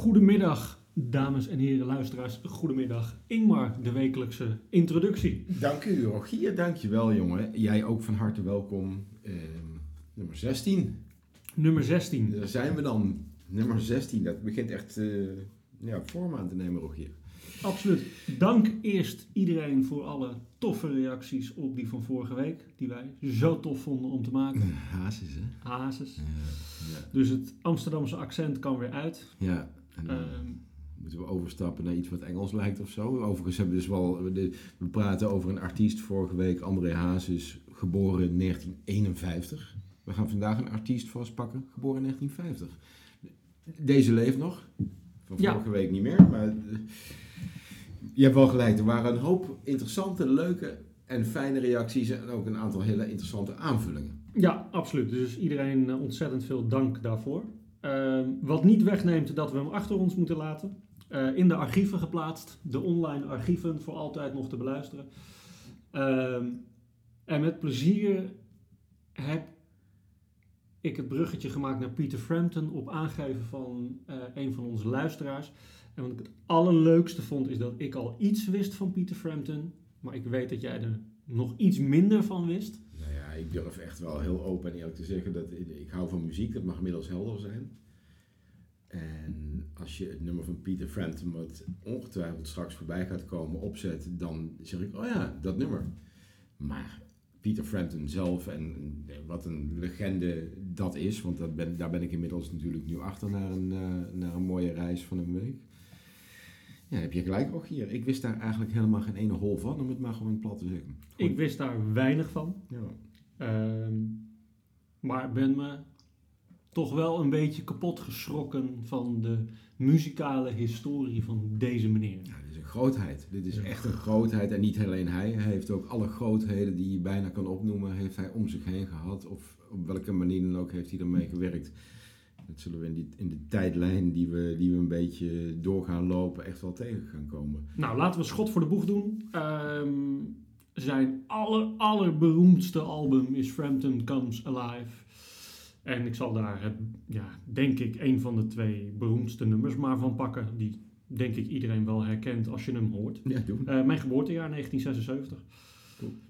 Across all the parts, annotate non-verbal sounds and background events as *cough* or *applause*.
Goedemiddag, dames en heren luisteraars. Goedemiddag, Ingmar, de wekelijkse introductie. Dank u, Rogier. Dank je wel, jongen. Jij ook van harte welkom. Ehm, nummer 16. Nummer 16. Daar zijn we dan. Nummer 16. Dat begint echt eh, ja, vorm aan te nemen, Rogier. Absoluut. Dank eerst iedereen voor alle toffe reacties op die van vorige week. Die wij zo tof vonden om te maken. *laughs* Hazes, hè? Hazes. Ja. ja. Dus het Amsterdamse accent kan weer uit. ja. En Ehm, moeten we overstappen naar iets wat Engels lijkt of zo. Overigens hebben we dus wel... We, praten over een artiest vorige week. André Hazes, geboren in 1951. We gaan vandaag een artiest vastpakken, geboren in 1950. Deze leeft nog. Van Ja. vorige week niet meer, maar... eh, Je hebt wel gelijk, er waren een hoop interessante, leuke en fijne reacties en ook een aantal hele interessante aanvullingen. Ja, absoluut. Dus iedereen eh, ontzettend veel dank daarvoor. Ehm, wat niet wegneemt dat we hem achter ons moeten laten. Eh, in de archieven geplaatst. De online archieven voor altijd nog te beluisteren. Ehm, en met plezier heb ik het bruggetje gemaakt naar Peter Frampton op aangeven van eh, een van onze luisteraars. En wat ik het allerleukste vond is dat ik al iets wist van Peter Frampton. Maar ik weet dat jij er nog iets minder van wist. Ik durf echt wel heel open en eerlijk te zeggen dat ik hou van muziek, dat mag inmiddels helder zijn. En als je het nummer van Peter Frampton, wat ongetwijfeld straks voorbij gaat komen, opzet, dan zeg ik, oh ja, dat nummer. Maar Peter Frampton zelf en wat een legende dat is, want dat ben, daar ben ik inmiddels natuurlijk nu achter naar een, eh, naar een mooie reis van een week. Ja, heb je gelijk, Rogier. Ik wist daar eigenlijk helemaal geen ene hol van, om het maar gewoon plat te zeggen. Ik wist daar weinig van. ja. Ehm, maar ben me toch wel een beetje kapot geschrokken van de muzikale historie van deze meneer. Ja, dit is een grootheid. Dit is echt een grootheid. En niet alleen hij. Hij heeft ook alle grootheden die je bijna kan opnoemen, heeft hij om zich heen gehad. Of op welke manier dan ook heeft hij ermee gewerkt. Dat zullen we in, die, in de tijdlijn die we, die we een beetje door gaan lopen echt wel tegen gaan komen. Nou, laten we schot voor de boeg doen. Ehm, zijn aller, allerberoemdste album is Frampton Comes Alive. En ik zal daar, het, ja, denk ik, een van de twee beroemdste nummers maar van pakken. Die, denk ik, iedereen wel herkent als je hem hoort. Ja. Eh, mijn geboortejaar 1976. Shadows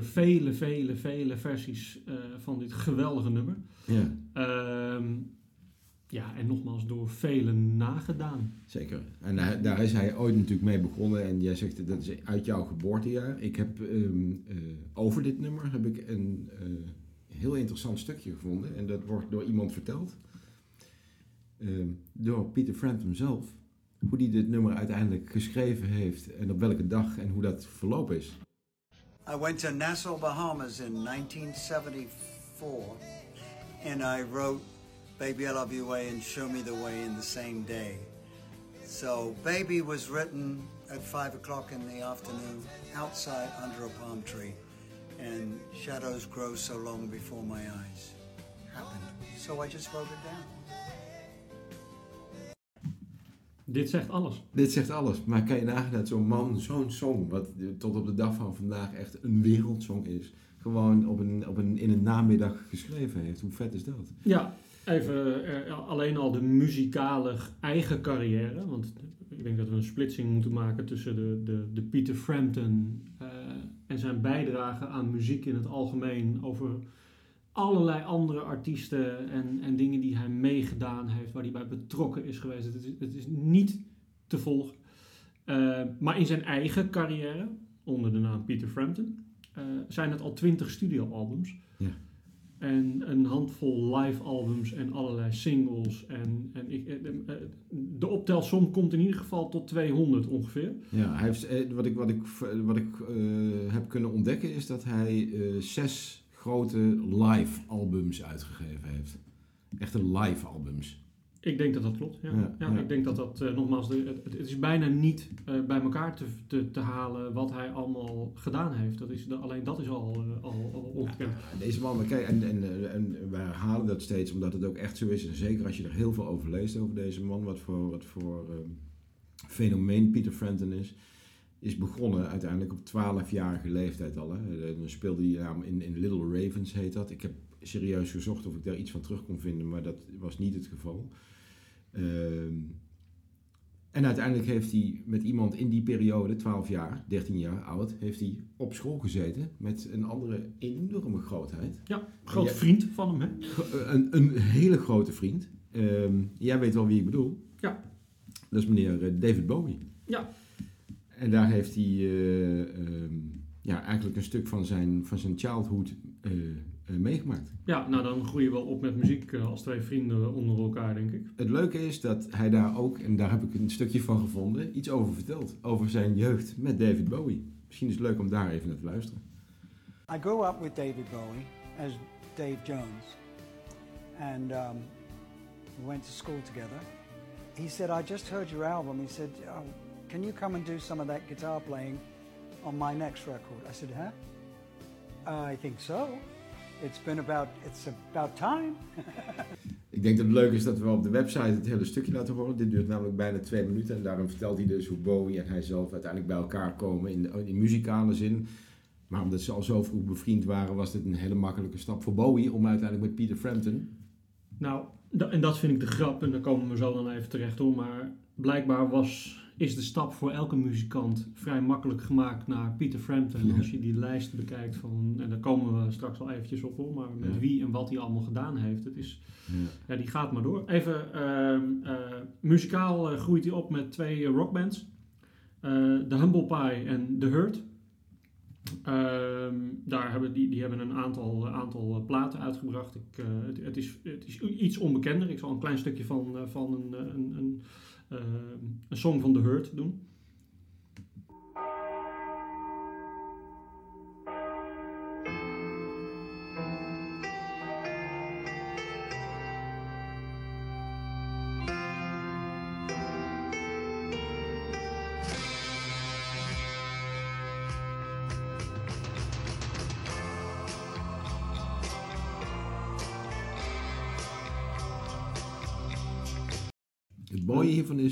er vele, vele, vele versies eh, van dit geweldige nummer. Ja, Ehm, ja, en nogmaals door velen nagedaan. zeker. En daar, daar is hij ooit natuurlijk mee begonnen. En jij zegt dat is uit jouw geboortejaar. Ik heb ehm, eh, over dit nummer heb ik een eh, heel interessant stukje gevonden. En dat wordt door iemand verteld. Ehm, door Peter Frampton zelf. Hoe hij dit nummer uiteindelijk geschreven heeft. En op welke dag en hoe dat verlopen is. I went to Nassau, Bahamas in 1974, and I wrote Baby I Love You Way and Show Me the Way in the same day. So, Baby was written at 5 o'clock in the afternoon outside under a palm tree, and shadows grow so long before my eyes happened. So, I just wrote it down. Dit zegt alles. Dit zegt alles. Maar kan je nagaan dat zo'n man zo'n song, wat tot op de dag van vandaag echt een wereldsong is, gewoon op een, op een, in een namiddag geschreven heeft. Hoe vet is dat? Ja, even eh, alleen al de muzikale eigen carrière. Want ik denk dat we een splitsing moeten maken tussen de, de, de Peter Frampton eh, en zijn bijdrage aan muziek in het algemeen. Over allerlei andere artiesten en, en dingen die hij meegedaan heeft, waar hij bij betrokken is geweest. Het is, het is niet te volgen. Eh, maar in zijn eigen carrière, onder de naam Peter Frampton, eh, zijn het al twintig studioalbums. Ja. En een handvol live albums en allerlei singles. En, en ik, eh, de optelsom komt in ieder geval tot 200 ongeveer. Ja, hij heeft, wat ik, wat ik, wat ik heb kunnen ontdekken is dat hij zes grote live albums uitgegeven heeft. Echte live albums. Ik denk dat dat klopt. Ja. Ja, Ja, ja. Ik denk dat dat eh, nogmaals, de, het, het is bijna niet eh, bij elkaar te, te, te halen wat hij allemaal gedaan heeft. Dat is, de- alleen dat is al, eh, al, al ongekend. Ja, Deze man, kijk, en, en, en wij herhalen dat steeds omdat het ook echt zo is. En zeker als je er heel veel over leest over deze man, wat voor, wat voor ehm, fenomeen Peter Frampton is. Is begonnen uiteindelijk op 12-jarige leeftijd al. Hè. Eh, Dan speelde hij ja, in, in Little Ravens, heet dat. Ik heb serieus gezocht of ik daar iets van terug kon vinden, maar dat was niet het geval. Ehm, en uiteindelijk heeft hij met iemand in die periode, 12 jaar, 13 jaar oud, heeft hij op school gezeten met een andere enorme grootheid. Ja, groot vriend van hem. Hè? Een, een hele grote vriend. Ehm, jij weet wel wie ik bedoel. Ja. Dat is meneer eh, David Bowie. Ja. En daar heeft hij eh, ehm, ja, eigenlijk een stuk van zijn, van zijn childhood eh, eh, meegemaakt. Ja, nou dan groei je wel op met muziek als twee vrienden onder elkaar, denk ik. Het leuke is dat hij daar ook, en daar heb ik een stukje van gevonden, iets over vertelt. Over zijn jeugd met David Bowie. Misschien is het leuk om daar even naar te luisteren. I grew up with David Bowie as Dave Jones, and um, we went to school together. He said, "I just heard your album." He said, oh, "Can you come and do some of that guitar playing on my next record?" I said, "Huh? I think so. It's been about it's about time." *laughs* Ik denk dat het leuk is dat we op de website het hele stukje laten horen. Dit duurt namelijk bijna twee minuten. En daarin vertelt hij dus hoe Bowie en hij zelf uiteindelijk bij elkaar komen in, in muzikale zin. Maar omdat ze al zo vroeg bevriend waren, was dit een hele makkelijke stap voor Bowie om uiteindelijk met Peter Frampton. Nou, en dat vind ik de grap, en daar komen we zo dan even terecht hoor. Maar blijkbaar was, is de stap voor elke muzikant vrij makkelijk gemaakt naar Peter Frampton. Ja. Als je die lijst bekijkt van, en daar komen we straks al eventjes op hoor, maar met Ja. wie en wat hij allemaal gedaan heeft. Het is, Ja. ja, die gaat maar door. Even, ehm, eh, muzikaal eh, groeit hij op met twee eh, rockbands. The Humble Pie en The Hurt. Ehm, daar hebben die, die hebben een aantal, aantal platen uitgebracht. Ik, het, het, is, het is iets onbekender. Ik zal een klein stukje van, van een, een, een, een song van The Hurt doen.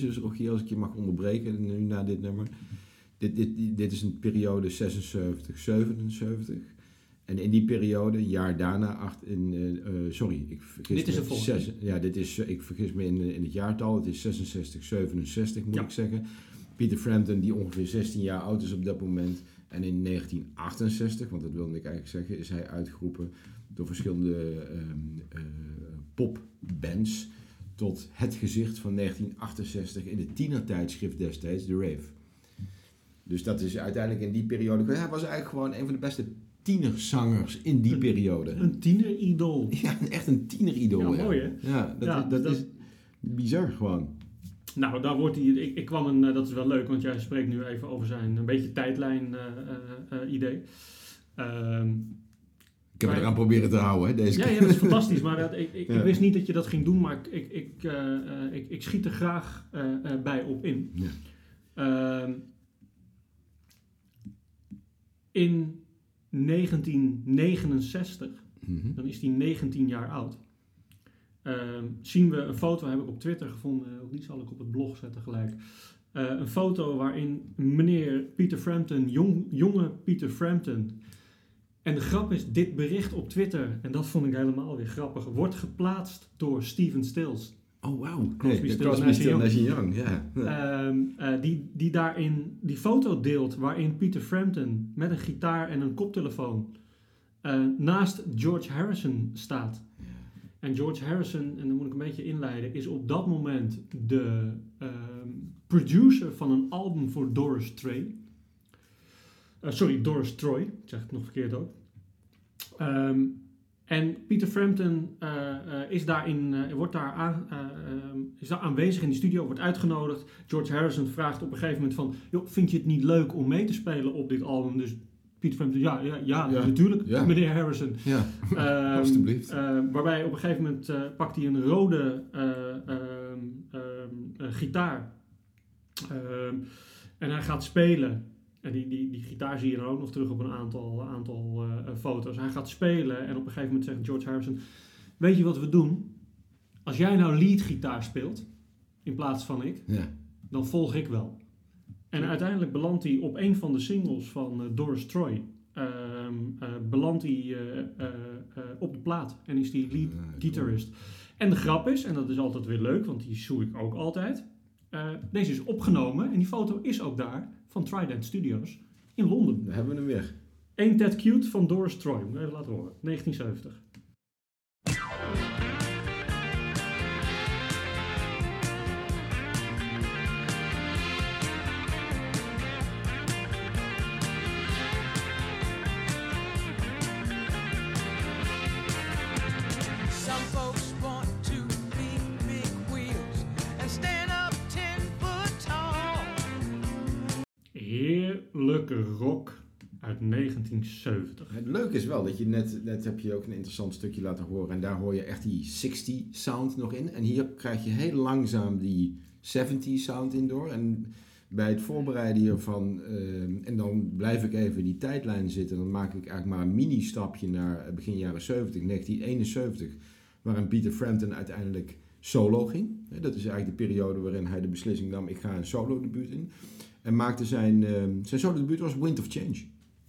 Dus, Rogier, als ik je mag onderbreken nu na dit nummer. Dit, dit, dit is een periode 76, 77. En in die periode, een jaar daarna, acht, in, eh, eh, sorry, ik vergis Dit is me. Zes- ja, dit is, eh, ik vergis me in, in het jaartal. Het is 66, 67 moet Ja. ik zeggen. Peter Frampton, die ongeveer 16 jaar oud is op dat moment. En in 1968, want dat wilde ik eigenlijk zeggen, is hij uitgeroepen door verschillende ehm, eh, popbands tot het gezicht van 1968 in het tienertijdschrift destijds, The Rave. Dus dat is uiteindelijk in die periode. Hij was eigenlijk gewoon een van de beste tienerzangers in die Een- periode. Een tiener-idool. *laughs* Ja, echt een tieneridool. Ja, mooi, hè? Ja, dat, Ja, is, dat, dat- is bizar gewoon. Nou, daar wordt hij. Ik, ik kwam een. eh, dat is wel leuk, want jij spreekt nu even over zijn een beetje tijdlijn eh, eh, eh, idee. Ehm, Ik heb Maar- het eraan proberen te houden, hè, deze ja, keer. ja, dat is fantastisch. Maar dat, ik, ik, Ja. ik wist niet dat je dat ging doen, maar ik, ik, ik, eh, ik, ik schiet er graag eh, eh, bij op in. Ja. Ehm, in 1969, Mhm. dan is hij 19 jaar oud, ehm, zien we een foto, heb ik op Twitter gevonden, ook die zal ik op het blog zetten gelijk. Een foto waarin meneer Peter Frampton, jong, jonge Peter Frampton. En de grap is, dit bericht op Twitter, en dat vond ik helemaal weer grappig, wordt geplaatst door Steven Stills. Oh, wauw. Crosby, Stills, Crosby, Nash Stills, Young. Nash Young. Ja. Ja. Die, die daarin die foto deelt waarin Peter Frampton met een gitaar en een koptelefoon eh, naast George Harrison staat. En George Harrison, en dan moet ik een beetje inleiden, is op dat moment de ehm, producer van een album voor Doris Tray. Eh, sorry, Doris Troy, ik zeg het nog verkeerd ook. Ehm, en Peter Frampton eh, eh, is, daarin, wordt daar aan, eh, ehm, is daar aanwezig in die studio, wordt uitgenodigd. George Harrison vraagt op een gegeven moment van... Joh, vind je het niet leuk om mee te spelen op dit album? Dus Peter Frampton, ja, ja, ja, Ja. natuurlijk, Ja. meneer Harrison. ja. Ehm, *laughs* Alsjeblieft. eh, waarbij op een gegeven moment pakt hij een rode gitaar. En hij gaat spelen. En die, die, die gitaar zie je dan ook nog terug op een aantal, aantal eh, foto's. Hij gaat spelen en op een gegeven moment zegt George Harrison... Weet je wat we doen? Als jij nou leadgitaar speelt, in plaats van ik, Ja. dan volg ik wel. En uiteindelijk belandt hij op een van de singles van eh, Doris Troy. Ehm eh, belandt hij op de plaat en is die lead gitarist. En de grap is, en dat is altijd weer leuk, want die zoek ik ook altijd. Eh, deze is opgenomen en die foto is ook daar van Trident Studios in Londen. Daar hebben we hem weer. Ain't That Cute van Doris Troy. Moet even laten horen. 1970. 1970. Het leuke is wel dat je net, net heb je ook een interessant stukje laten horen. En daar hoor je echt die 60 sound nog in. En hier krijg je heel langzaam die 70 sound in door. En bij het voorbereiden hiervan, eh, en dan blijf ik even in die tijdlijn zitten. Dan maak ik eigenlijk maar een mini-stapje naar begin jaren 70, 1971. Waarin Peter Frampton uiteindelijk solo ging. Dat is eigenlijk de periode waarin hij de beslissing nam, ik ga een solo debuut in. En maakte zijn, eh, zijn solo debuut was Wind of Change.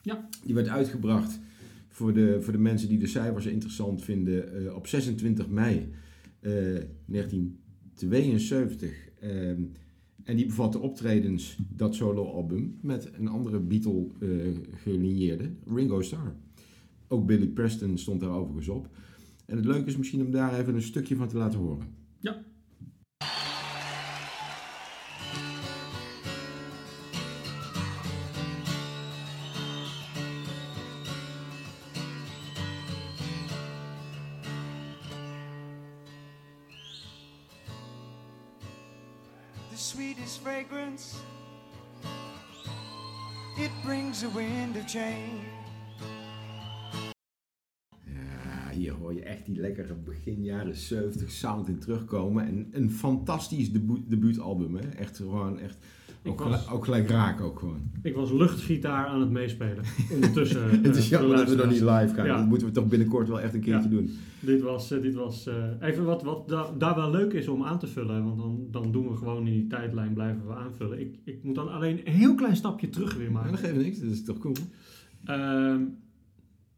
Ja. Die werd uitgebracht voor de, voor de mensen die de cijfers interessant vinden eh, op 26 mei eh, 1972. Ehm, en die bevatte optredens, dat soloalbum, met een andere Beatle eh gelinieerde, Ringo Starr. Ook Billy Preston stond daar overigens op. En het leuke is misschien om daar even een stukje van te laten horen. Ja. Change. Hier hoor je echt die lekkere begin jaren 70 sound in terugkomen. En een fantastisch debu debuutalbum, hè. Echt gewoon, echt, ook, was- gelijk, ook gelijk raak ook gewoon. Ik was luchtgitaar aan het meespelen. *laughs* Ondertussen. Het is eh, jammer dat we nog niet live gaan. Ja. Dat moeten we toch binnenkort wel echt een keertje Ja. doen. Dit was, eh, dit was eh, even wat, wat da- daar wel leuk is om aan te vullen. Want dan, dan doen we gewoon in die tijdlijn blijven we aanvullen. Ik, ik moet dan alleen een heel klein stapje terug weer maken. dat geeft niks, dat is toch cool? Ehm,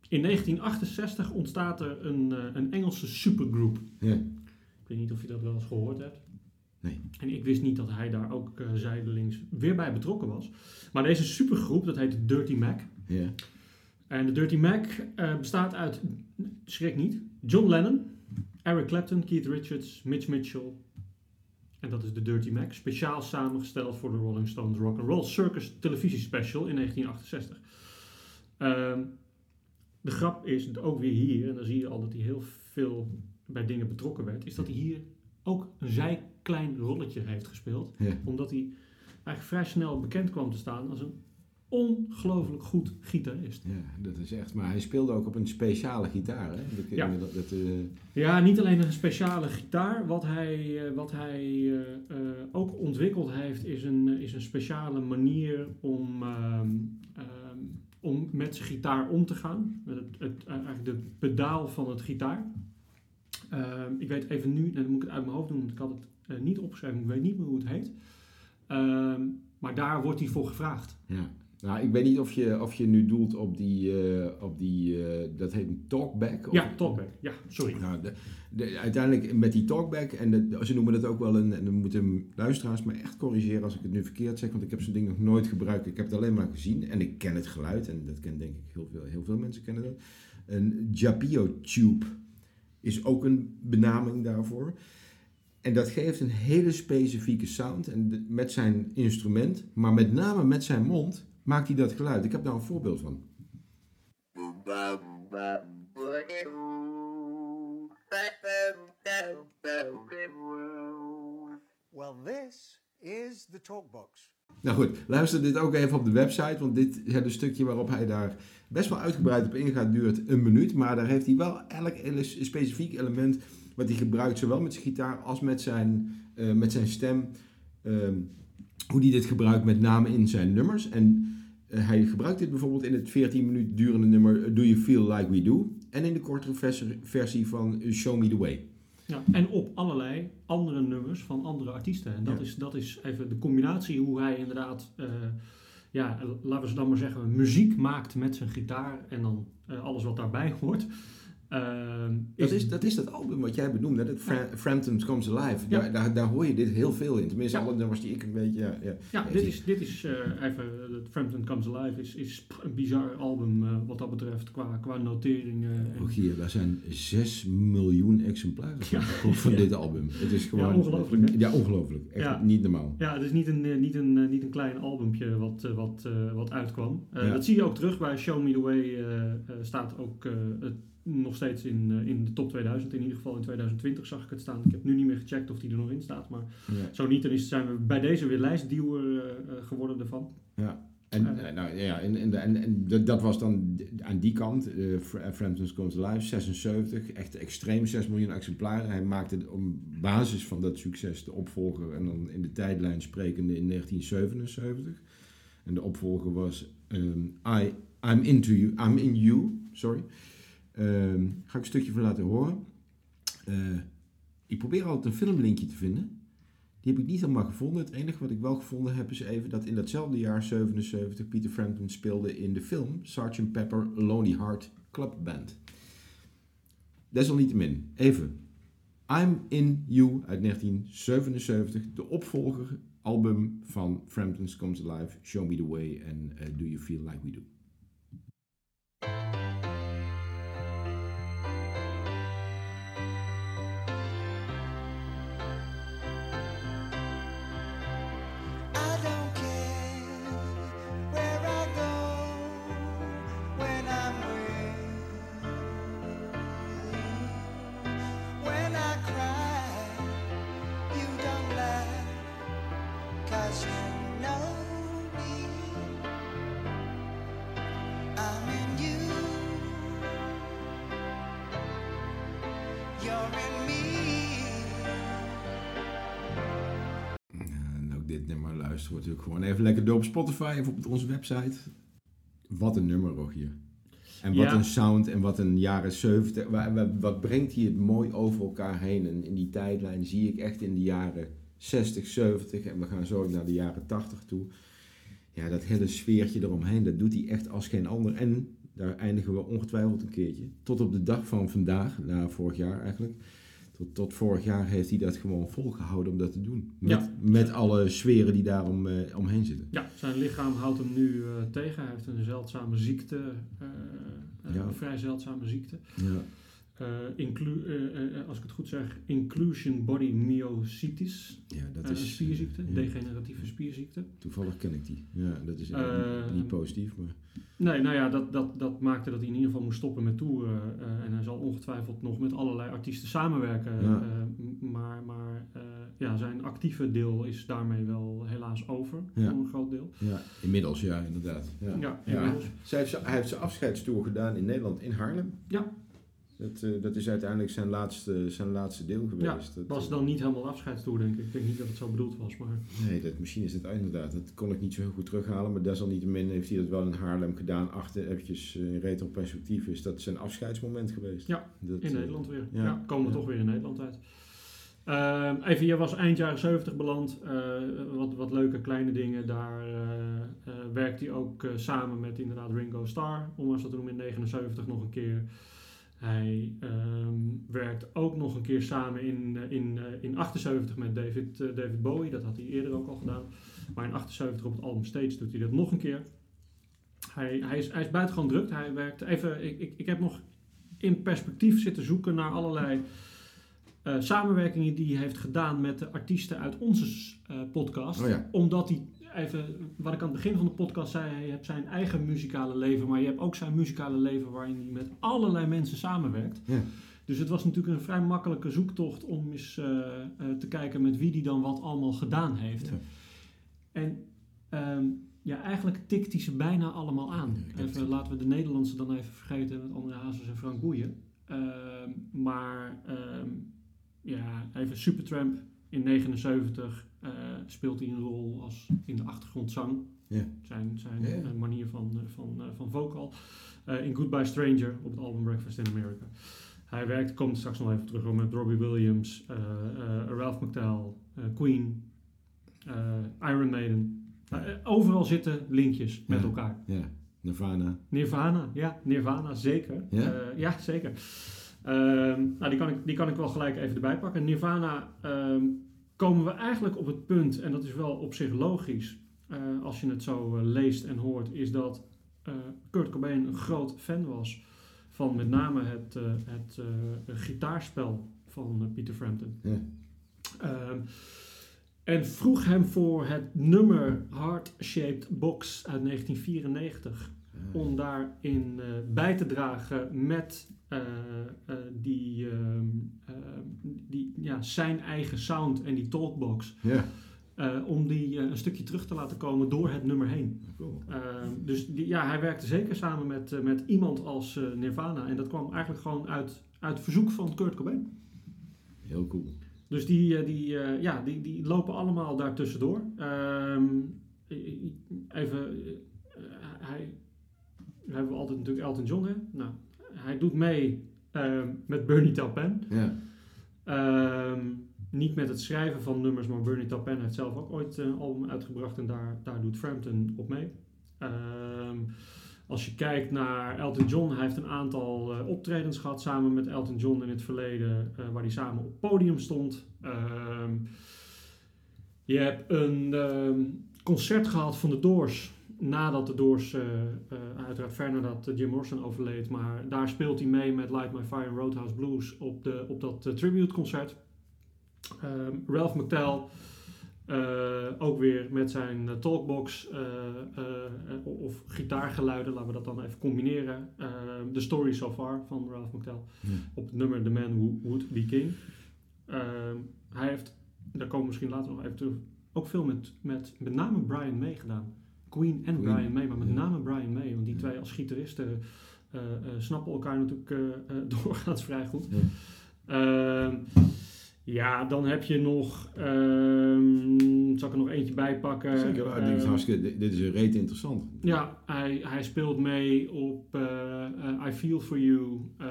in 1968 ontstaat er een, een Engelse supergroep. Ja. Ik weet niet of je dat wel eens gehoord hebt. Nee. En ik wist niet dat hij daar ook eh, zijdelings weer bij betrokken was. Maar deze supergroep, dat heet Dirty Mac. Ja. En de Dirty Mac eh, bestaat uit, schrik niet, John Lennon, Eric Clapton, Keith Richards, Mitch Mitchell. En dat is de Dirty Mac, speciaal samengesteld voor de Rolling Stones Rock and Roll Circus televisiespecial in 1968. Ehm, de grap is ook weer hier, en dan zie je al dat hij heel veel bij dingen betrokken werd, is dat hij hier ook een zijklein rolletje heeft gespeeld. Ja. Omdat hij eigenlijk vrij snel bekend kwam te staan als een ongelooflijk goed gitarist. ja, dat is echt. Maar hij speelde ook op een speciale gitaar, hè? Dat, Ja. dat, dat, eh, Ja, niet alleen een speciale gitaar. Wat hij, eh, wat hij eh, ook ontwikkeld heeft, is een, is een speciale manier om, ehm, ehm, om met zijn gitaar om te gaan. Met het, het, eigenlijk de pedaal van het gitaar. Ehm, ik weet even nu, dan moet ik het uit mijn hoofd doen, want ik had het eh, niet opgeschreven, ik weet niet meer hoe het heet. Ehm, maar daar wordt hij voor gevraagd. ja. Nou, ik weet niet of je, of je nu doelt op die, eh, op die eh, dat heet een talkback. of- Ja, talkback. Ja, sorry. Nou, de, de- uiteindelijk met die talkback, en de, ze noemen dat ook wel een, en dan moeten luisteraars me echt corrigeren als ik het nu verkeerd zeg, want ik heb zo'n ding nog nooit gebruikt. Ik heb het alleen maar gezien en ik ken het geluid, en dat ken denk ik heel veel, heel veel mensen kennen dat. Een Japio tube is ook een benaming daarvoor. En dat geeft een hele specifieke sound en met zijn instrument, maar met name met zijn mond, maakt hij dat geluid. Ik heb daar een voorbeeld van. Well, this is the Talkbox. Nou goed, luister dit ook even op de website, want dit hele stukje waarop hij daar best wel uitgebreid op ingaat duurt een minuut. Maar daar heeft hij wel elk specifiek element wat hij gebruikt, zowel met zijn gitaar als met zijn, eh, met zijn stem, ehm, hoe hij dit gebruikt met name in zijn nummers. En eh, hij gebruikt dit bijvoorbeeld in het 14 minuten durende nummer Do You Feel Like We Do. En in de kortere versie- van Show Me The Way. Ja, en op allerlei andere nummers van andere artiesten. En dat, Ja. is, dat is even de combinatie hoe hij inderdaad, eh, ja, laten we ze dan maar zeggen, muziek maakt met zijn gitaar en dan eh, alles wat daarbij *laughs* hoort. Ehm, Dat is, dat is dat album wat jij benoemde, dat Fra Frampton Comes Alive. Ja. Daar, daar, daar hoor je dit heel veel in. Tenminste, Ja. alle nummers die ik een beetje... Ja, ja. Dit is, dit is eh, even, het Frampton Comes Alive is, is een bizar album eh, wat dat betreft qua, qua noteringen. en- Rogier, daar zijn 6 miljoen exemplaren van, *laughs* van dit album. Het is gewoon... Ja, ongelooflijk, hè? Ja, ongelooflijk. Echt niet normaal. Ja, het is niet een, eh, niet een, eh, niet een klein albumpje wat, eh, wat, eh, wat uitkwam. Eh. Dat zie je ook terug bij Show Me The Way. eh, eh, staat ook eh, het nog steeds in, eh, in de top 2000. In ieder geval in 2020 zag ik het staan. Ik heb nu niet meer gecheckt of die er nog in staat. Maar Ja. zo niet, dan is, zijn we bij deze weer lijstduwer eh, eh, geworden ervan. En, Ja. eh, nou, ja, en, en, en, en dat- was dan aan die kant, Fra- Frampton's Comes Alive, 76, echt extreem 6 miljoen exemplaren. Hij maakte op basis van dat succes de opvolger en dan in de tijdlijn sprekende in 1977. En de opvolger was ehm, I, I'm Into You, I'm In You, sorry. Ehm, ga ik een stukje van laten horen. Eh, ik probeer altijd een filmlinkje te vinden. Die heb ik niet helemaal gevonden. Het enige wat ik wel gevonden heb is even dat in datzelfde jaar 77 Peter Frampton speelde in de film Sgt. Pepper Lonely Heart Club Band. Desalniettemin, even. I'm in You uit 1977, de opvolger album van Frampton's Comes Alive, Show Me The Way en eh, Do You Feel Like We Do. Natuurlijk gewoon even lekker door op Spotify of op onze website. Wat een nummer, Rogier. En wat Ja. een sound en wat een jaren 70. wa- wa- Wat brengt hij het mooi over elkaar heen. En in die tijdlijn zie ik echt in de jaren 60, 70 en we gaan zo naar de jaren 80 toe. Ja, dat hele sfeertje eromheen, dat doet hij echt als geen ander. En daar eindigen we ongetwijfeld een keertje. Tot op de dag van vandaag, na vorig jaar eigenlijk. Tot, tot vorig jaar heeft hij dat gewoon volgehouden om dat te doen. Met, Ja. met alle sferen die daar om, eh, omheen zitten. Ja, zijn lichaam houdt hem nu eh, tegen. Hij heeft een zeldzame ziekte, eh, Ja. een vrij zeldzame ziekte. Ja. Eh, eh, eh, als ik het goed zeg, inclusion body myositis. Ja, dat is een spierziekte, ja. degeneratieve spierziekte. Toevallig ken ik die. Ja, dat is niet, niet positief, maar Nee, nou ja, dat, dat, dat maakte dat hij in ieder geval moest stoppen met toeren. en hij zal ongetwijfeld nog met allerlei artiesten samenwerken. Ja. maar maar ja, zijn actieve deel is daarmee wel helaas over, Ja. voor een groot deel. ja, inmiddels ja, inderdaad. Ja. Ja, inmiddels. Zij heeft, zijn- hij heeft zijn afscheidstoer gedaan in Nederland, in Haarlem. Ja. Dat, eh, dat is uiteindelijk zijn laatste, zijn laatste deel Ja, geweest. dat, was eh, dan niet helemaal afscheidstoer, denk ik. Ik denk niet dat het zo bedoeld was, maar... Nee, dat, misschien is het inderdaad. Dat kon ik niet zo heel goed terughalen. Maar desalniettemin heeft hij dat wel in Haarlem gedaan. Achter eventjes eh, in retro-perspectief is dat zijn afscheidsmoment geweest. Ja, dat, In Nederland weer. ja. Ja, komen we Ja. toch weer in Nederland uit. Ehm, even, je was eind jaren 70 beland. Wat, wat leuke kleine dingen. Daar eh eh, werkt hij ook samen met inderdaad Ringo Starr. Ondanks dat we hem in 79 nog een keer. Hij ehm, werkt ook nog een keer samen in, eh, in, eh, in 78 met David, eh, David Bowie. Dat had hij eerder ook al gedaan. Maar in 78 op het album Stage doet hij dat nog een keer. Hij, hij, is, hij is buitengewoon druk. Hij werkt even... Ik, ik, ik heb nog in perspectief zitten zoeken naar allerlei eh, samenwerkingen die hij heeft gedaan met de artiesten uit onze eh, podcast. Oh ja. Omdat hij, even wat ik aan het begin van de podcast zei, je hebt zijn eigen muzikale leven, maar je hebt ook zijn muzikale leven waarin hij met allerlei mensen samenwerkt. Ja. Dus het was natuurlijk een vrij makkelijke zoektocht om eens eh, te kijken met wie die dan wat allemaal gedaan heeft. Ja. En ehm, ja, eigenlijk tikt hij ze bijna allemaal aan. Even, laten we de Nederlandse dan even vergeten met André Hazes en Frank Boeien. Ehm, maar ehm, ja, even Supertramp in 79, eh, speelt hij een rol als in de achtergrond zang. Zijn, zijn eh, manier van, eh, van, van vocal. In Goodbye Stranger op het album Breakfast in America. Hij werkt, komt straks nog even terug, met Robbie Williams, Ralph McTell, Queen, Iron Maiden. Overal zitten linkjes met elkaar. Ja, Nirvana. Nirvana, ja, Nirvana, zeker. Ja zeker. Ehm, nou, die kan, ik, die kan ik wel gelijk even erbij pakken. Nirvana ehm, komen we eigenlijk op het punt, en dat is wel op zich logisch, eh, als je het zo eh, leest en hoort, is dat eh, Kurt Cobain een groot fan was van met name het, het gitaarspel van Peter Frampton. Ja. Ehm, en vroeg hem voor het nummer Heart Shaped Box uit 1994 Ah, om daarin eh, bij te dragen met eh, eh, die, ehm, die, ja, zijn eigen sound en die talkbox. Om die een stukje terug te laten komen door het nummer heen. cool. Ehm, dus die, ja, hij werkte zeker samen met, met iemand als Nirvana. En dat kwam eigenlijk gewoon uit, uit verzoek van Kurt Cobain. Heel cool. Dus die, die, ja, die, die lopen allemaal daar tussendoor. Ehm, even, we hebben altijd natuurlijk Elton John. Hè? Nou, hij doet mee ehm, met Bernie Taupin. Ja, Ehm, niet met het schrijven van nummers, maar Bernie Taupin heeft zelf ook ooit een album uitgebracht en daar, daar doet Frampton op mee. Ehm, als je kijkt naar Elton John, hij heeft een aantal eh, optredens gehad samen met Elton John in het verleden, eh, waar hij samen op podium stond. Je hebt een concert gehad van de Doors, nadat de Doors, eh, eh, uiteraard ver nadat eh, Jim Morrison overleed, maar daar speelt hij mee met Light My Fire en Roadhouse Blues op, de, op dat eh, tributeconcert. Ehm, Ralph McTell, ook weer met zijn talkbox of gitaargeluiden, laten we dat dan even combineren. Ehm, The Story So Far van Ralph McTell Ja. op het nummer The Man Who Would Be King. Ehm, hij heeft, daar komen we misschien later nog even terug, ook veel met, met, met name Brian May gedaan. Queen en Queen, Brian May, maar met ja. name Brian May, want die twee als gitaristen eh, eh, snappen elkaar natuurlijk eh, eh, *laughs* doorgaans vrij goed. Ja. Ehm, ja, dan heb je nog, ehm, zal ik er nog eentje bij pakken? Zeker. waar. dit, is Ehm, hartstikke, dit, dit is een reet interessant. ja, hij, hij speelt mee op eh, eh, I Feel For You eh,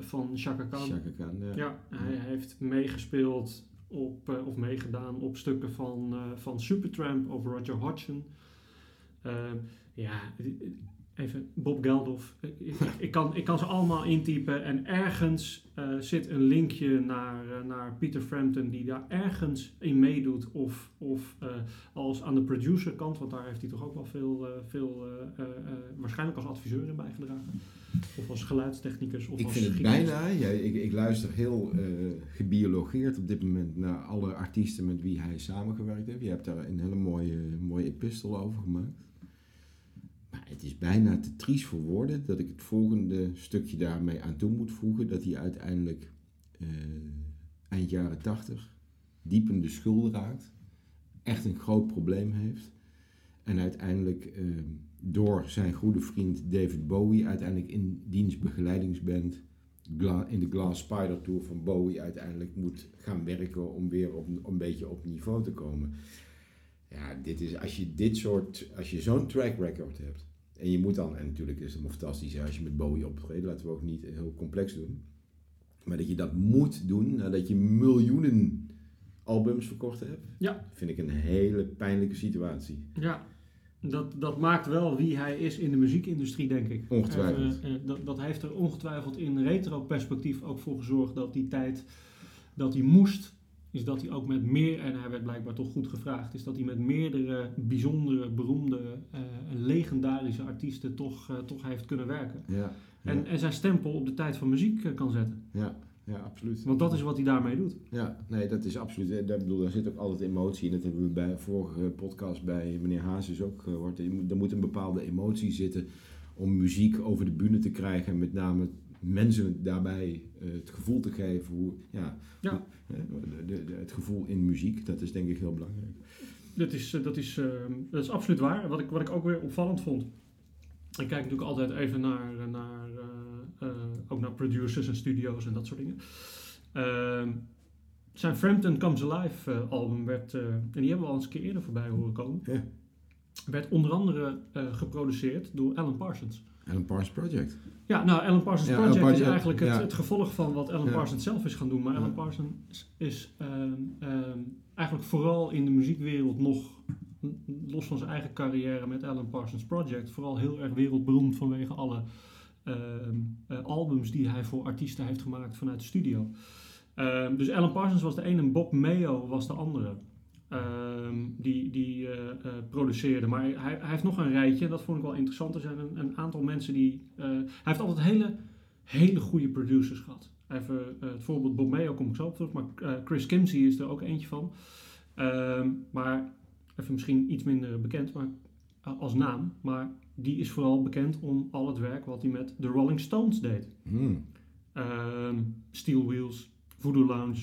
van Chaka Khan. Chaka Khan, ja. Ja, hij heeft meegespeeld op, eh, of meegedaan op stukken van, eh, van Supertramp over Roger Hodgson. Ehm, ja, even Bob Geldof. Ik, kan, ik kan ze allemaal intypen en ergens eh, zit een linkje naar, eh, naar Peter Frampton die daar ergens in meedoet of, of eh, als aan de producerkant, want daar heeft hij toch ook wel veel, veel waarschijnlijk als adviseur in bijgedragen. Of als geluidstechnicus of Ik als vind het gitarist. bijna, ja, ik, ik luister heel gebiologeerd op dit moment naar alle artiesten met wie hij samengewerkt heeft. Je hebt daar een hele mooie, mooie epistel over gemaakt. Maar het is bijna te triest voor woorden dat ik het volgende stukje daarmee aan toe moet voegen. Dat hij uiteindelijk eh, eind jaren tachtig diep in de schulden raakt. Echt een groot probleem heeft. En uiteindelijk eh, door zijn goede vriend David Bowie, uiteindelijk in diens begeleidingsband in de Glass Spider Tour van Bowie uiteindelijk moet gaan werken om weer op, een beetje op niveau te komen. Ja, dit is, als je dit soort, als je zo'n track record hebt, en je moet dan, en natuurlijk is het nog fantastisch als je met Bowie optreedt, laten we ook niet heel complex doen, maar dat je dat moet doen nadat je miljoenen albums verkocht hebt, Ja. vind ik een hele pijnlijke situatie. Ja, dat, dat maakt wel wie hij is in de muziekindustrie, denk ik. Ongetwijfeld. Eh, eh, dat, dat heeft er ongetwijfeld in retro-perspectief ook voor gezorgd dat die tijd dat hij moest, is dat hij ook met meer, en hij werd blijkbaar toch goed gevraagd, is dat hij met meerdere bijzondere, beroemde eh, en legendarische artiesten toch, eh, toch heeft kunnen werken. Ja, En, ja, en zijn stempel op de tijd van muziek eh, kan zetten. ja, ja, absoluut. Want dat is wat hij daarmee doet. Ja, nee, dat is absoluut. Daar, bedoel, daar zit ook altijd emotie in. Dat hebben we bij vorige podcast bij meneer Hazes ook gehoord. Er moet- Er moet een bepaalde emotie zitten om muziek over de bühne te krijgen. En met name mensen daarbij eh, het gevoel te geven hoe, ja, Ja. hoe, de, de, de- het gevoel in muziek. Dat is denk ik heel belangrijk. Dat is, eh, dat is, eh, dat is absoluut waar. Wat ik, wat ik ook weer opvallend vond. Ik kijk natuurlijk altijd even naar, eh, naar, ook naar producers en studio's en dat soort dingen. Ehm, zijn Frampton Comes Alive album werd, en die hebben we al eens een keer eerder voorbij horen komen, Ja. werd onder andere geproduceerd door Alan Parsons. Alan Parsons Project. Ja, nou, Alan Parsons Ja, Project Alan Parsons, is eigenlijk het, het gevolg van wat Alan. Parsons zelf is gaan doen. Maar. Alan Parsons is ehm, ehm, eigenlijk vooral in de muziekwereld nog, los van zijn eigen carrière met Alan Parsons Project, vooral heel erg wereldberoemd vanwege alle ehm, eh, albums die hij voor artiesten heeft gemaakt vanuit de studio. Dus Alan Parsons was de ene en Bob Mayo was de andere. Ehm, die die eh, eh, produceerde. Maar hij, hij heeft nog een rijtje, dat vond ik wel interessant. Er zijn een, een aantal mensen die. eh, hij heeft altijd hele, hele goede producers gehad. Even het voorbeeld Bob Mayo kom ik zo op terug, maar Chris Kimsey is er ook eentje van. Ehm, maar even misschien iets minder bekend maar, als naam. Maar die is vooral bekend om al het werk wat hij met de Rolling Stones deed. Hmm. Ehm, Steel Wheels, Voodoo Lounge.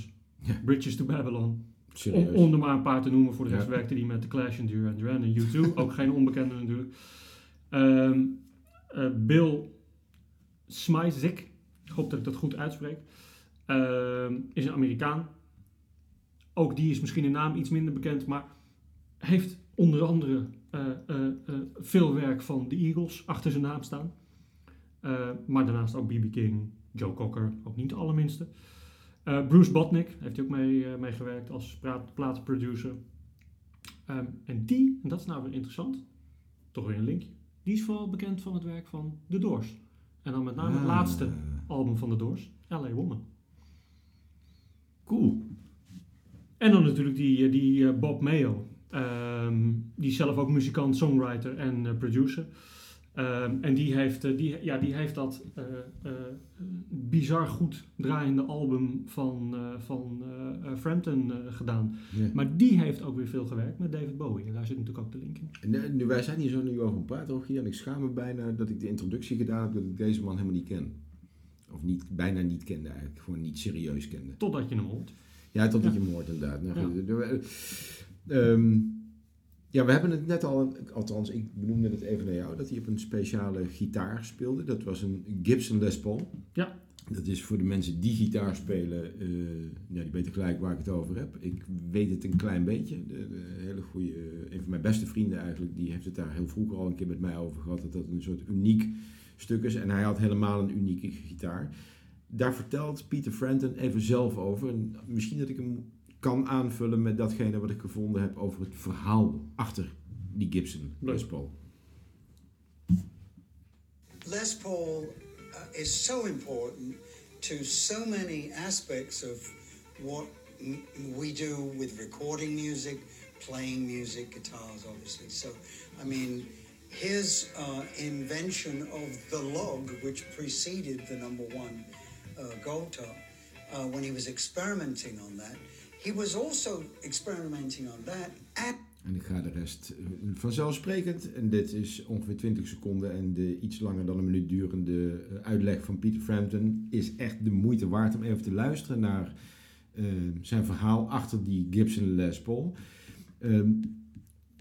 Bridges to Babylon. Om, Serieus. om er maar een paar te noemen. Voor de rest Ja. werkte hij met The Clash en Duran Duran en U2. *laughs* ook geen onbekende natuurlijk. Ehm, eh, Bill Smyzik, ik hoop dat ik dat goed uitspreek, ehm, is een Amerikaan. Ook die is misschien een naam iets minder bekend, maar heeft onder andere eh, eh, veel werk van de Eagles achter zijn naam staan. Maar daarnaast ook B.B. King, Joe Cocker, ook niet de allerminste. Eh, Bruce Botnick heeft hij ook mee, eh, mee gewerkt als praat- platenproducer. Ehm, en die, en dat is nou weer interessant, toch weer een linkje, die is vooral bekend van het werk van The Doors. En dan met name het Ah, laatste album van The Doors, L.A. Woman. Cool. En dan natuurlijk die, eh, die Bob Mayo. Ehm, die is zelf ook muzikant, songwriter en producer. Ehm, en die heeft, eh, die, ja, die heeft dat eh, eh, bizar goed draaiende album van, eh, van Frampton gedaan. Ja. Maar die heeft ook weer veel gewerkt met David Bowie. En daar zit natuurlijk ook de link in. En, nu, wij zijn hier zo nu over een praten, Rogier, en ik schaam me bijna dat ik de introductie gedaan heb dat ik deze man helemaal niet ken. Of niet, bijna niet kende eigenlijk, gewoon niet serieus kende. Totdat je hem hoort. Ja, tot dat Ja. je hem hoort inderdaad. Nou, Ja. eh, ehm, ja, we hebben het net al, althans ik benoemde het even naar jou, dat hij op een speciale gitaar speelde. Dat was een Gibson Les Paul. Ja. Dat is voor de mensen die gitaar spelen, eh, ja, die weten gelijk waar ik het over heb. Ik weet het een klein beetje. De, de hele goede, een van mijn beste vrienden eigenlijk, die heeft het daar heel vroeger al een keer met mij over gehad. Dat dat een soort uniek stuk is. En hij had helemaal een unieke gitaar. Daar vertelt Peter Frampton even zelf over. En misschien dat ik hem kan aanvullen met datgene wat ik gevonden heb over het verhaal achter die Gibson Leuk. Les Paul. Les Paul uh, is so important to so many aspects of what we do with recording music, playing music, guitars, obviously. So, I mean, his uh, invention of the log, which preceded the number one uh, gold top, uh, when he was experimenting on that, he was also experimenting on that at En ik ga de rest eh, vanzelfsprekend. En dit is ongeveer 20 seconden. En de iets langer dan een minuut durende eh, uitleg van Peter Frampton is echt de moeite waard om even te luisteren naar eh, zijn verhaal achter die Gibson Les Paul. Ehm,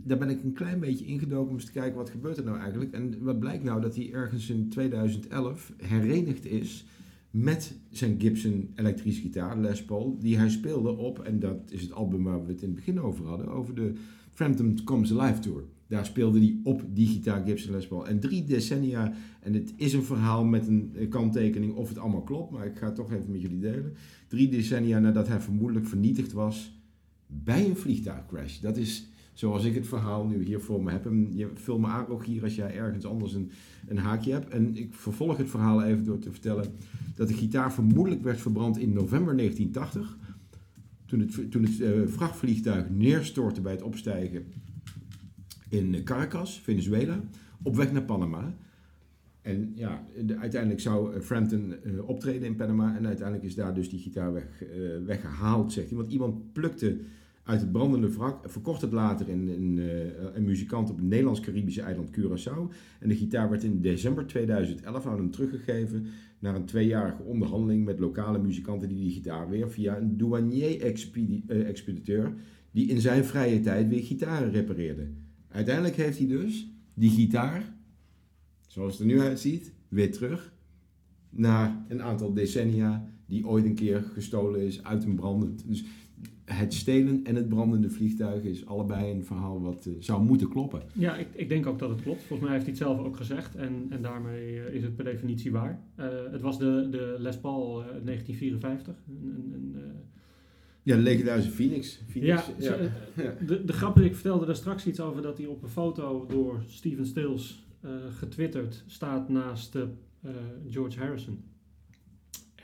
daar ben ik een klein beetje ingedoken om eens te kijken wat gebeurt er nou eigenlijk. En wat blijkt nou dat hij ergens in 2011 herenigd is met zijn Gibson elektrische gitaar Les Paul, die hij speelde op, en dat is het album waar we het in het begin over hadden, over de Frampton Comes Alive Tour. Daar speelde hij op die Gibson Les Paul. En drie decennia, en het is een verhaal met een kanttekening of het allemaal klopt, maar ik ga het toch even met jullie delen. Drie decennia nadat hij vermoedelijk vernietigd was bij een vliegtuigcrash. Dat is zoals ik het verhaal nu hier voor me heb. En je vul me aan ook hier als jij ergens anders een, een haakje hebt. En ik vervolg het verhaal even door te vertellen dat de gitaar vermoedelijk werd verbrand in november 1980. Toen het, toen het eh, vrachtvliegtuig neerstortte bij het opstijgen in Caracas, Venezuela, op weg naar Panama. En ja, de- uiteindelijk zou eh, Frampton eh, optreden in Panama en uiteindelijk is daar dus die gitaar weg, eh, weggehaald, zegt hij. Want iemand plukte uit het brandende wrak, verkocht het later in, eh, een muzikant op het Nederlands-Caribische eiland Curaçao. En de gitaar werd in december 2011 aan hem teruggegeven na een tweejarige onderhandeling met lokale muzikanten die die gitaar weer via een douanier-expediteur die in zijn vrije tijd weer gitaren repareerde. Uiteindelijk heeft hij dus die gitaar, zoals het er nu uitziet, weer terug na een aantal decennia die ooit een keer gestolen is uit een brandend. Dus het stelen en het brandende vliegtuig is allebei een verhaal wat eh, zou moeten kloppen. Ja, ik, ik denk ook dat het klopt. Volgens mij heeft hij het zelf ook gezegd en, en daarmee eh, is het per definitie waar. Eh, het was de, de Les Paul eh, 1954. Een, een, Ja, de legendarische Phoenix. Phoenix *laughs* ja, De, de grap is, ik vertelde daar straks iets over dat hij op een foto door Steven Stills getwitterd staat naast George Harrison.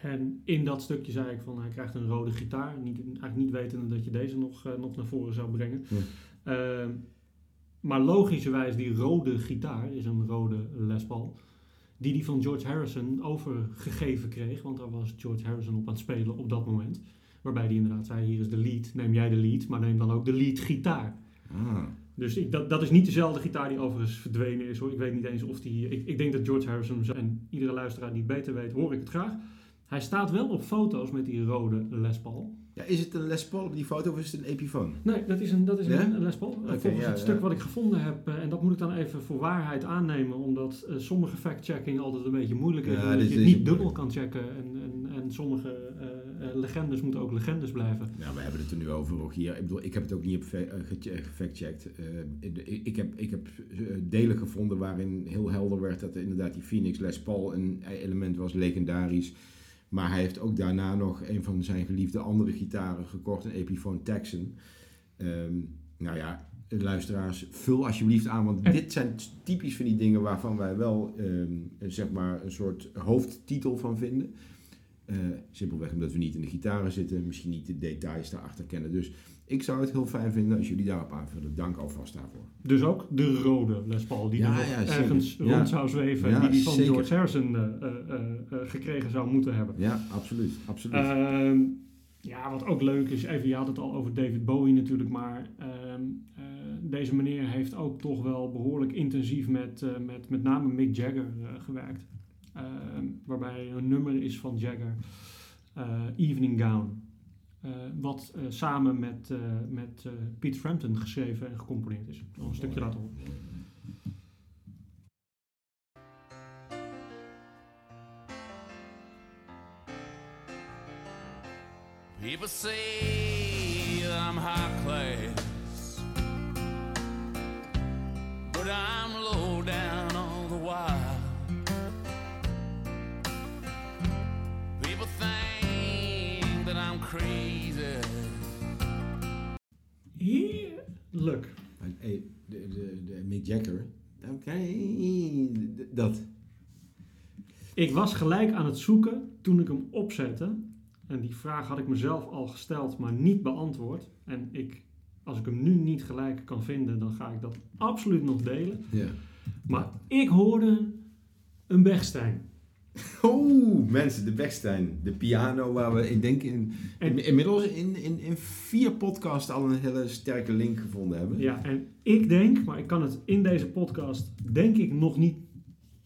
En in dat stukje zei ik van hij krijgt een rode gitaar. Niet, eigenlijk niet wetende dat je deze nog, eh, nog naar voren zou brengen. Ja. Ehm, maar logischerwijs, die rode gitaar is een rode Les Paul. Die die van George Harrison overgegeven kreeg. Want daar was George Harrison op aan het spelen op dat moment. Waarbij hij inderdaad zei, hier is de lead. Neem jij de lead, maar neem dan ook de lead gitaar. Ah. Dus ik, dat, dat is niet dezelfde gitaar die overigens verdwenen is hoor. Ik weet niet eens of die. Ik, ik denk dat George Harrison, en iedere luisteraar die het beter weet, hoor ik het graag. Hij staat wel op foto's met die rode Les Paul. Ja, is het een Les Paul op die foto of is het een Epiphone? Nee, dat is een, dat is Ja? een Les Paul. Volgens ja, het stuk ja. wat ik gevonden heb, eh, en dat moet ik dan even voor waarheid aannemen, omdat eh, sommige fact-checking altijd een beetje moeilijk is. Ja, omdat dit je het niet dubbel kan checken. En, en, en sommige eh, legendes moeten ook legendes blijven. Nou, we hebben het er nu over, Rogier. Ik bedoel, ik heb het ook niet. Eh, ik, heb, ik heb delen gevonden waarin heel helder werd dat er inderdaad die Phoenix Les Paul een element was, legendarisch. Maar hij heeft ook daarna nog een van zijn geliefde andere gitaren gekocht, een Epiphone Texan. Ehm, nou ja, luisteraars, vul alsjeblieft aan, want En- dit zijn typisch van die dingen waarvan wij wel ehm, zeg maar een soort hoofdtitel van vinden. Eh, simpelweg omdat we niet in de gitaren zitten, misschien niet de details daarachter kennen. Dus ik zou het heel fijn vinden als jullie daarop aanvullen. Dank alvast daarvoor. Dus ook de rode Les Paul, die Ja, er nog ja, ergens Ja. rond zou zweven. Die die van zeker. George Harrison eh, eh, eh, gekregen zou moeten hebben. Ja, absoluut. absoluut. Ehm, ja, wat ook leuk is, even, je had het al over David Bowie natuurlijk, maar ehm, eh, deze meneer heeft ook toch wel behoorlijk intensief met, met met name Mick Jagger gewerkt. Ehm, waarbij een nummer is van Jagger, Evening Gown. Eh, wat eh, samen met, eh, met Pete Frampton geschreven en gecomponeerd is. Nog een stukje that I'm crazy. Heerlijk. De, de, de Mick Jagger. Oké, dat. Ik was gelijk aan het zoeken toen ik hem opzette. En die vraag had ik mezelf al gesteld, maar niet beantwoord. En ik, als ik hem nu niet gelijk kan vinden, dan ga ik dat absoluut nog delen. Ja. Maar ik hoorde een Bechstein. Oh, mensen, de Bechstein. De piano waar we, ik denk, in, En- inmiddels in, in, in vier podcasts al een hele sterke link gevonden hebben. Ja, en ik denk, maar ik kan het in deze podcast denk ik nog niet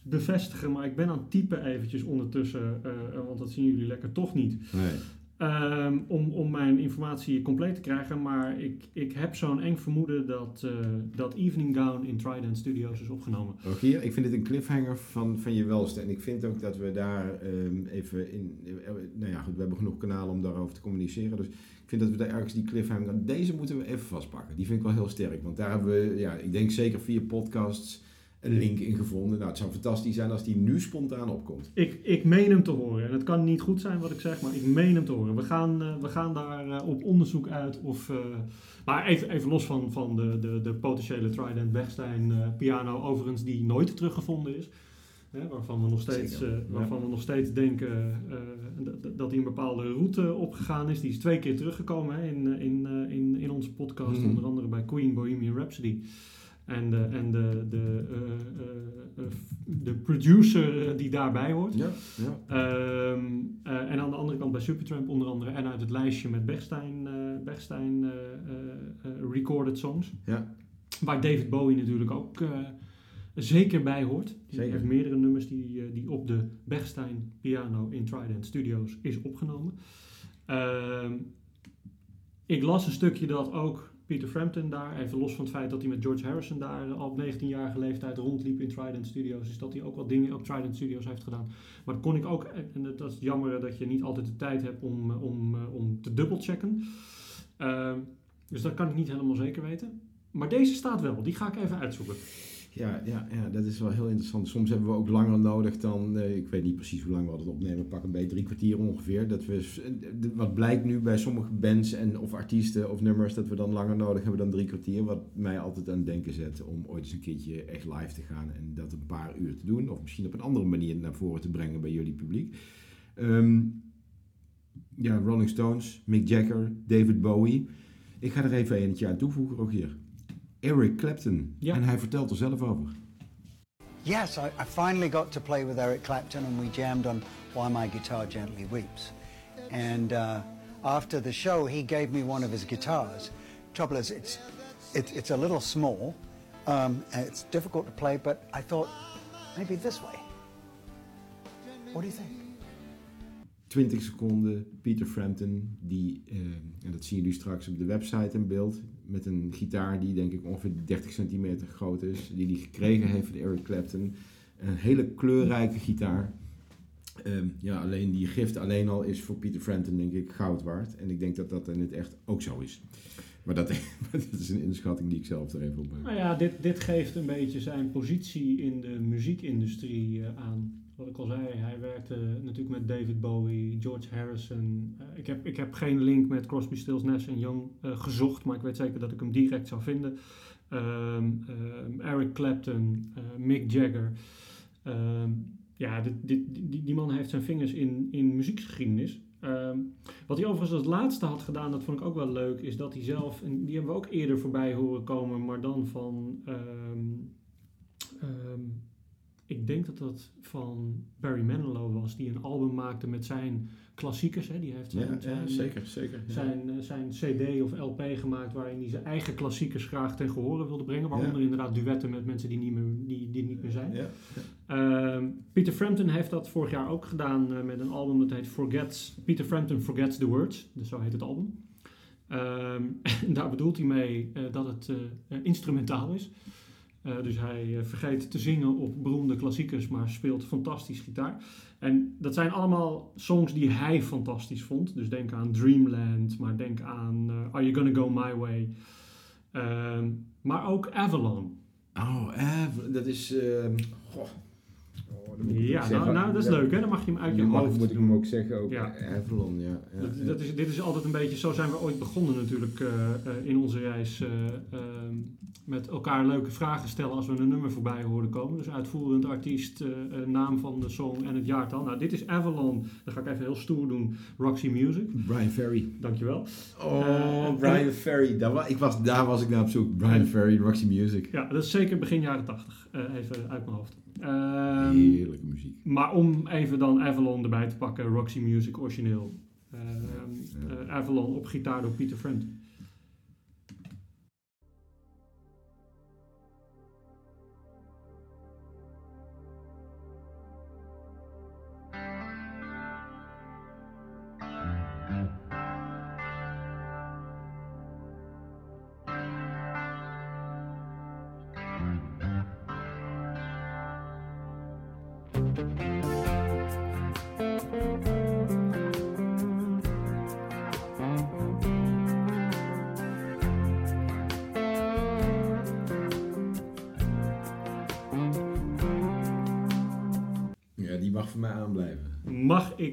bevestigen. Maar ik ben aan het typen eventjes ondertussen, eh, eh, want dat zien jullie lekker toch niet. Nee. Ehm, om, om mijn informatie compleet te krijgen. Maar ik, ik heb zo'n eng vermoeden dat, eh, dat Evening Gown in Trident Studios is opgenomen. Rogier, ik vind het een cliffhanger van, van je welste. En ik vind ook dat we daar ehm, even in... eh, nou ja, goed, we hebben genoeg kanalen om daarover te communiceren. Dus ik vind dat we daar ergens die cliffhanger... Deze moeten we even vastpakken. Die vind ik wel heel sterk. Want daar hebben we, ja, ik denk zeker vier podcasts een link in gevonden. Nou, het zou fantastisch zijn als die nu spontaan opkomt. Ik, ik meen hem te horen. En het kan niet goed zijn wat ik zeg, maar ik meen hem te horen. We gaan, eh, we gaan daar eh, op onderzoek uit. Of, eh, maar even, even los van, van de, de, de potentiële Trident Bechstein eh, piano, overigens die nooit teruggevonden is. Hè, waarvan, we nog steeds, ja. waarvan we nog steeds denken dat hij een bepaalde route opgegaan is. Die is twee keer teruggekomen hè, in, in, in, in onze podcast, Mhm. onder andere bij Queen Bohemian Rhapsody. En de, en de, de, eh, eh, eh, de producer die daarbij hoort. Ja, ja. Ehm, eh, en aan de andere kant bij Supertramp onder andere. En uit het lijstje met Bechstein, Bechstein recorded songs. Ja. Waar David Bowie natuurlijk ook zeker bij hoort. Die Zeker. heeft meerdere nummers die, die op de Bechstein piano in Trident Studios is opgenomen. Ehm, ik las een stukje dat ook Peter Frampton daar, even los van het feit dat hij met George Harrison daar eh, al op 19-jarige leeftijd rondliep in Trident Studios, is dat hij ook wat dingen op Trident Studios heeft gedaan. Maar dat kon ik ook, en dat- is jammer dat je niet altijd de tijd hebt om, eh, om, eh, om te dubbelchecken. Ehm, dus dat kan ik niet helemaal zeker weten. Maar deze staat wel, die ga ik even uitzoeken. Ja, ja, ja, dat is wel heel interessant. Soms hebben we ook langer nodig dan, eh, ik weet niet precies hoe lang we het opnemen, pak een beetje drie kwartier ongeveer. Dat we, eh, wat blijkt nu bij sommige bands en, of artiesten of nummers, dat we dan langer nodig hebben dan drie kwartier. Wat mij altijd aan het denken zet om ooit eens een keertje echt live te gaan en dat een paar uur te doen. Of misschien op een andere manier naar voren te brengen bij jullie publiek. Ehm, ja, Rolling Stones, Mick Jagger, David Bowie. Ik ga er even eentje aan toevoegen, Rogier. Eric Clapton. Ja. En hij vertelt er zelf over. Yes, I, I finally got to play with Eric Clapton and we jammed on Why My Guitar Gently Weeps. And uh, after the show, he gave me one of his guitars. Trouble is, it's, it, it's a little small um, and it's difficult to play, but I thought maybe this way. What do you think? 20 seconden, Peter Frampton, die, eh, en dat zien jullie straks op de website in beeld, met een gitaar die denk ik ongeveer 30 centimeter groot is, die hij gekregen heeft van Eric Clapton. Een hele kleurrijke gitaar. Ehm, ja, alleen die gift alleen al is voor Peter Frampton denk ik goud waard. En ik denk dat dat in het echt ook zo is. Maar dat, *laughs* dat is een inschatting die ik zelf er even op heb. Nou ja, dit, dit geeft een beetje zijn positie in de muziekindustrie eh, aan. Wat ik al zei, hij werkte natuurlijk met David Bowie, George Harrison. Eh, ik, heb, ik heb geen link met Crosby, Stills, Nash en Young eh, gezocht, maar ik weet zeker dat ik hem direct zou vinden. Ehm, ehm, Eric Clapton, eh, Mick Jagger. Ehm, ja, dit, dit, die, man heeft zijn vingers in, in muziekgeschiedenis. Ehm, wat hij overigens als laatste had gedaan, dat vond ik ook wel leuk, is dat hij zelf, en die hebben we ook eerder voorbij horen komen, maar dan van, ik denk dat dat van Barry Manilow was, die een album maakte met zijn klassiekers. Hè? Die heeft zijn, Ja, ja, zijn, zeker, zeker. ja. zijn, eh, zijn CD of LP gemaakt waarin hij zijn eigen klassiekers graag ten gehore wilde brengen. Waaronder inderdaad duetten met mensen die niet meer, die, die niet meer zijn. Ja. Ehm, Peter Frampton heeft dat vorig jaar ook gedaan eh, met een album dat heet Forgets, Peter Frampton Forgets the Words. Dus zo heet het album. Ehm, *laughs* en daar bedoelt hij mee eh, dat het eh, eh, instrumentaal is. Eh, dus hij eh, vergeet te zingen op beroemde klassiekers, maar speelt fantastisch gitaar. En dat zijn allemaal songs die hij fantastisch vond. Dus denk aan Dreamland, maar denk aan eh, Are You Gonna Go My Way. Ehm, maar ook Avalon. Oh, Ev, dat is... ehm, goh. Ja, nou, nou, dat is leuk hè, dan mag je hem uit je hoofd moet ik doen. hem ook zeggen, ook Ja. Avalon, ja. ja, Dat, ja. dat is, dit is altijd een beetje, zo zijn we ooit begonnen natuurlijk eh, eh, in onze reis. eh, ehm, met elkaar leuke vragen stellen als we een nummer voorbij horen komen. Dus uitvoerend artiest, eh, eh, naam van de song en het jaartal. Nou, dit is Avalon. Dan ga ik even heel stoer doen. Roxy Music. Brian Ferry. Dankjewel. Oh, Eh, Brian Ferry. Daar, wa- ik was, daar was ik naar op zoek. Brian Ferry, Roxy Music. Ja, dat is zeker begin jaren 80. eh, even uit mijn hoofd. Ehm, Heerlijke muziek. Maar om even dan Avalon erbij te pakken, Roxy Music origineel. Ehm, Ja. eh, Avalon op gitaar door Peter Frampton.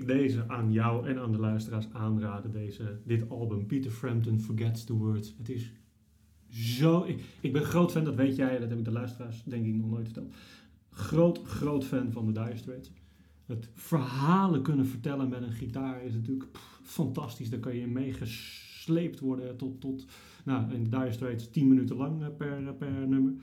Deze aan jou en aan de luisteraars aanraden, deze, dit album, Peter Frampton Forgets the Words. Het is zo... Ik, ik ben groot fan, dat weet jij, dat heb ik de luisteraars denk ik nog nooit verteld. Groot, groot fan van de Dire Straits. Het verhalen kunnen vertellen met een gitaar is natuurlijk fantastisch. Daar kan je in meegesleept worden tot, tot nou, in de Dire Straits 10 minuten lang eh, per, per nummer.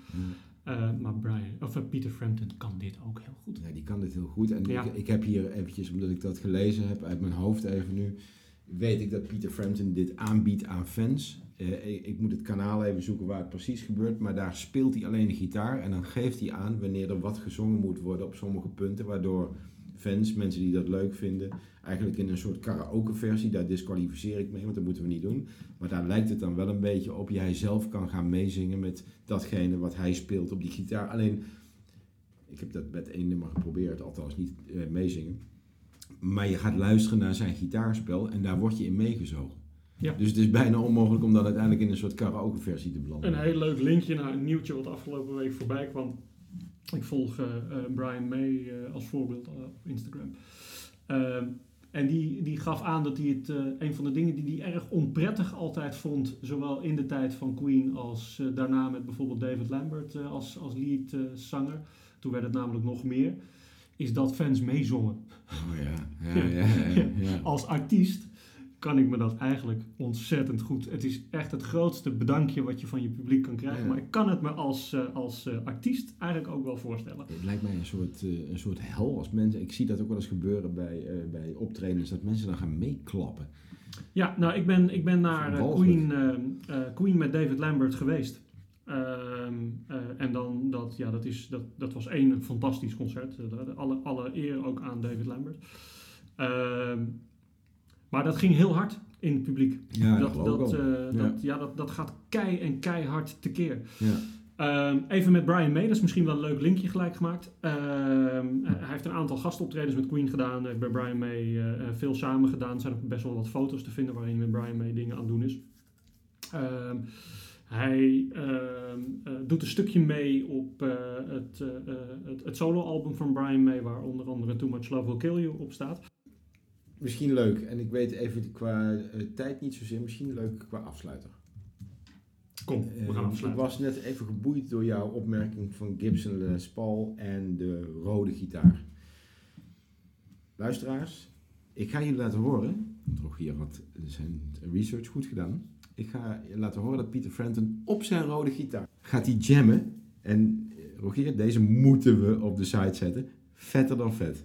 Eh, maar Brian, of, eh, Peter Frampton kan dit ook heel goed. Ja, die kan dit heel goed. En Ja. ik, ik heb hier eventjes, omdat ik dat gelezen heb uit mijn hoofd even nu, weet ik dat Peter Frampton dit aanbiedt aan fans. Eh, ik, ik moet het kanaal even zoeken waar het precies gebeurt, maar daar speelt hij alleen de gitaar en dan geeft hij aan wanneer er wat gezongen moet worden op sommige punten, waardoor Queen-fans, mensen die dat leuk vinden, eigenlijk in een soort karaoke-versie. Daar disqualificeer ik mee, want dat moeten we niet doen. Maar daar lijkt het dan wel een beetje op. Jij zelf kan gaan meezingen met datgene wat hij speelt op die gitaar. Alleen, ik heb dat met één nummer geprobeerd, althans niet eh, meezingen. Maar je gaat luisteren naar zijn gitaarspel en daar word je in meegezogen. Ja. Dus het is bijna onmogelijk om dat uiteindelijk in een soort karaoke-versie te belanden. Een heel leuk linkje naar een nieuwtje wat afgelopen week voorbij kwam. Ik volg eh, eh, Brian May als voorbeeld op Instagram. En die, die gaf aan dat hij het, eh, een van de dingen die hij erg onprettig altijd vond, zowel in de tijd van Queen als eh, daarna met bijvoorbeeld David Lambert eh, als, als leadzanger, toen werd het namelijk nog meer, is dat fans meezongen. Oh ja, ja, ja, ja, ja. *laughs* Als artiest kan ik me dat eigenlijk ontzettend goed. Het is echt het grootste bedankje wat je van je publiek kan krijgen. Ja. Maar ik kan het me als, eh, als eh, artiest eigenlijk ook wel voorstellen. Het lijkt mij een soort, eh, een soort hel als mensen. Ik zie dat ook wel eens gebeuren bij, bij optredens, dat mensen dan gaan meeklappen. Ja, nou, ik ben, ik ben naar. Queen, Queen met David Lambert geweest. Ehm, eh, en dan, dat, ja, dat, is, dat, dat was één fantastisch concert. Alle, alle eer ook aan David Lambert. Maar dat ging heel hard in het publiek. Ja, dat, dat, eh, dat, ja, dat, dat gaat kei en keihard tekeer. Ja. Ehm, even met Brian May, dat is misschien wel een leuk linkje gelijk gemaakt. Ehm, eh, hij heeft een aantal gastoptredens met Queen gedaan. Hij heeft bij Brian May eh, eh, veel samen gedaan. Er zijn ook best wel wat foto's te vinden waarin met Brian May dingen aan het doen is. Ehm, hij doet een stukje mee op het, het, het soloalbum van Brian May, waar onder andere Too Much Love Will Kill You op staat. Misschien leuk, en ik weet even qua eh, tijd niet zozeer, misschien leuk qua afsluiter. Kom, we Eh, gaan ik afsluiten. was net even geboeid door jouw opmerking van Gibson Les Paul en de rode gitaar. Luisteraars, ik ga jullie laten horen, want Rogier had zijn research goed gedaan. Ik ga je laten horen dat Peter Frampton op zijn rode gitaar gaat hij jammen. En eh, Rogier, deze moeten we op de site zetten. Vetter dan vet.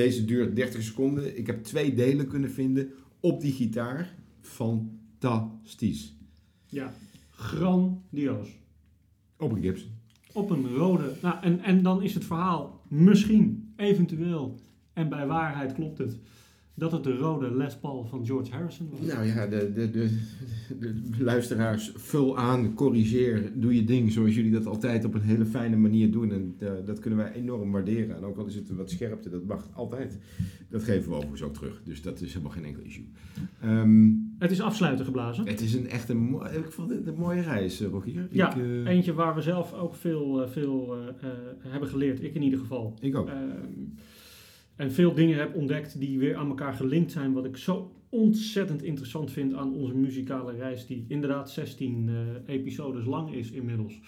Deze duurt 30 seconden. Ik heb twee delen kunnen vinden op die gitaar. Fantastisch. Ja, grandioos. Op een Gibson. Op een rode. Nou, en, en dan is het verhaal misschien, eventueel, en bij waarheid klopt het, dat het de rode Les Paul van George Harrison was. Nou ja, de, de, de, de luisteraars, vul aan, corrigeer, doe je ding zoals jullie dat altijd op een hele fijne manier doen. En eh, dat kunnen wij enorm waarderen. En ook al is het wat scherpte, dat mag altijd. Dat geven we overigens ook terug. Dus dat is helemaal geen enkel issue. Ehm, Het is afsluiten geblazen. het is een echt een, ik vond het een mooie reis, eh, Rogier. Ja, ik, eh, Eentje waar we zelf ook veel, veel hebben geleerd, ik in ieder geval. ik ook. En veel dingen heb ontdekt die weer aan elkaar gelinkt zijn, wat ik zo ontzettend interessant vind aan onze muzikale reis, die inderdaad 16 eh, episodes lang is inmiddels.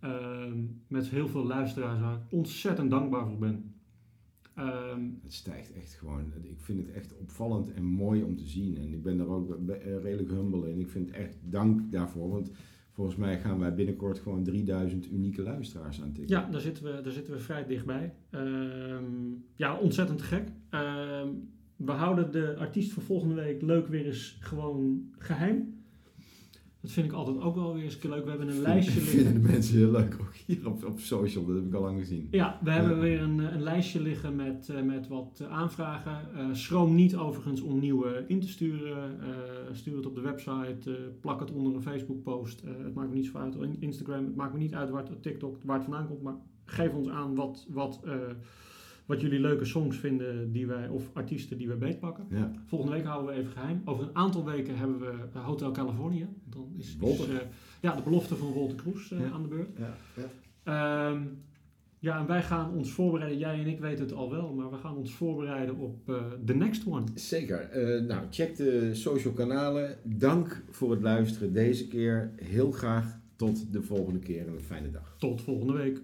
Ehm, met heel veel luisteraars waar ik ontzettend dankbaar voor ben. Ehm, Het stijgt echt gewoon. Ik vind het echt opvallend en mooi om te zien. En ik ben daar ook redelijk humble in. Ik vind echt dank daarvoor. Want volgens mij gaan wij binnenkort gewoon 3000 unieke luisteraars aantikken. Ja, daar zitten we, daar zitten we vrij dichtbij. Ehm, ja, ontzettend te gek. Ehm, we houden de artiest voor volgende week leuk weer eens gewoon geheim. Dat vind ik altijd ook wel weer eens leuk. We hebben een lijstje vinden de liggen. mensen heel leuk ook hier op, op social. Dat heb ik al lang gezien. Ja, we hebben Ja. weer een, een lijstje liggen met, eh, met wat eh, aanvragen. Eh, schroom niet overigens om nieuwe in te sturen. Eh, stuur het op de website, eh, plak het onder een Facebook post. Eh, het maakt me niet zo uit. In- Instagram, het maakt me niet uit waar het, TikTok, waar het vandaan komt. Maar geef ons aan wat, wat, eh, wat jullie leuke songs vinden die wij, of artiesten die wij beetpakken. Ja. Volgende week houden we even geheim. Over een aantal weken hebben we Hotel California. Dan is, eh, ja, de belofte van Wolter Kroes eh, Ja. aan de beurt. Ja. Ehm, ja, en wij gaan ons voorbereiden. Jij en ik weten het al wel, maar we gaan ons voorbereiden op eh the next one. Zeker. Nou, check de social kanalen. Dank voor het luisteren deze keer. Heel graag tot de volgende keer en een fijne dag. Tot volgende week.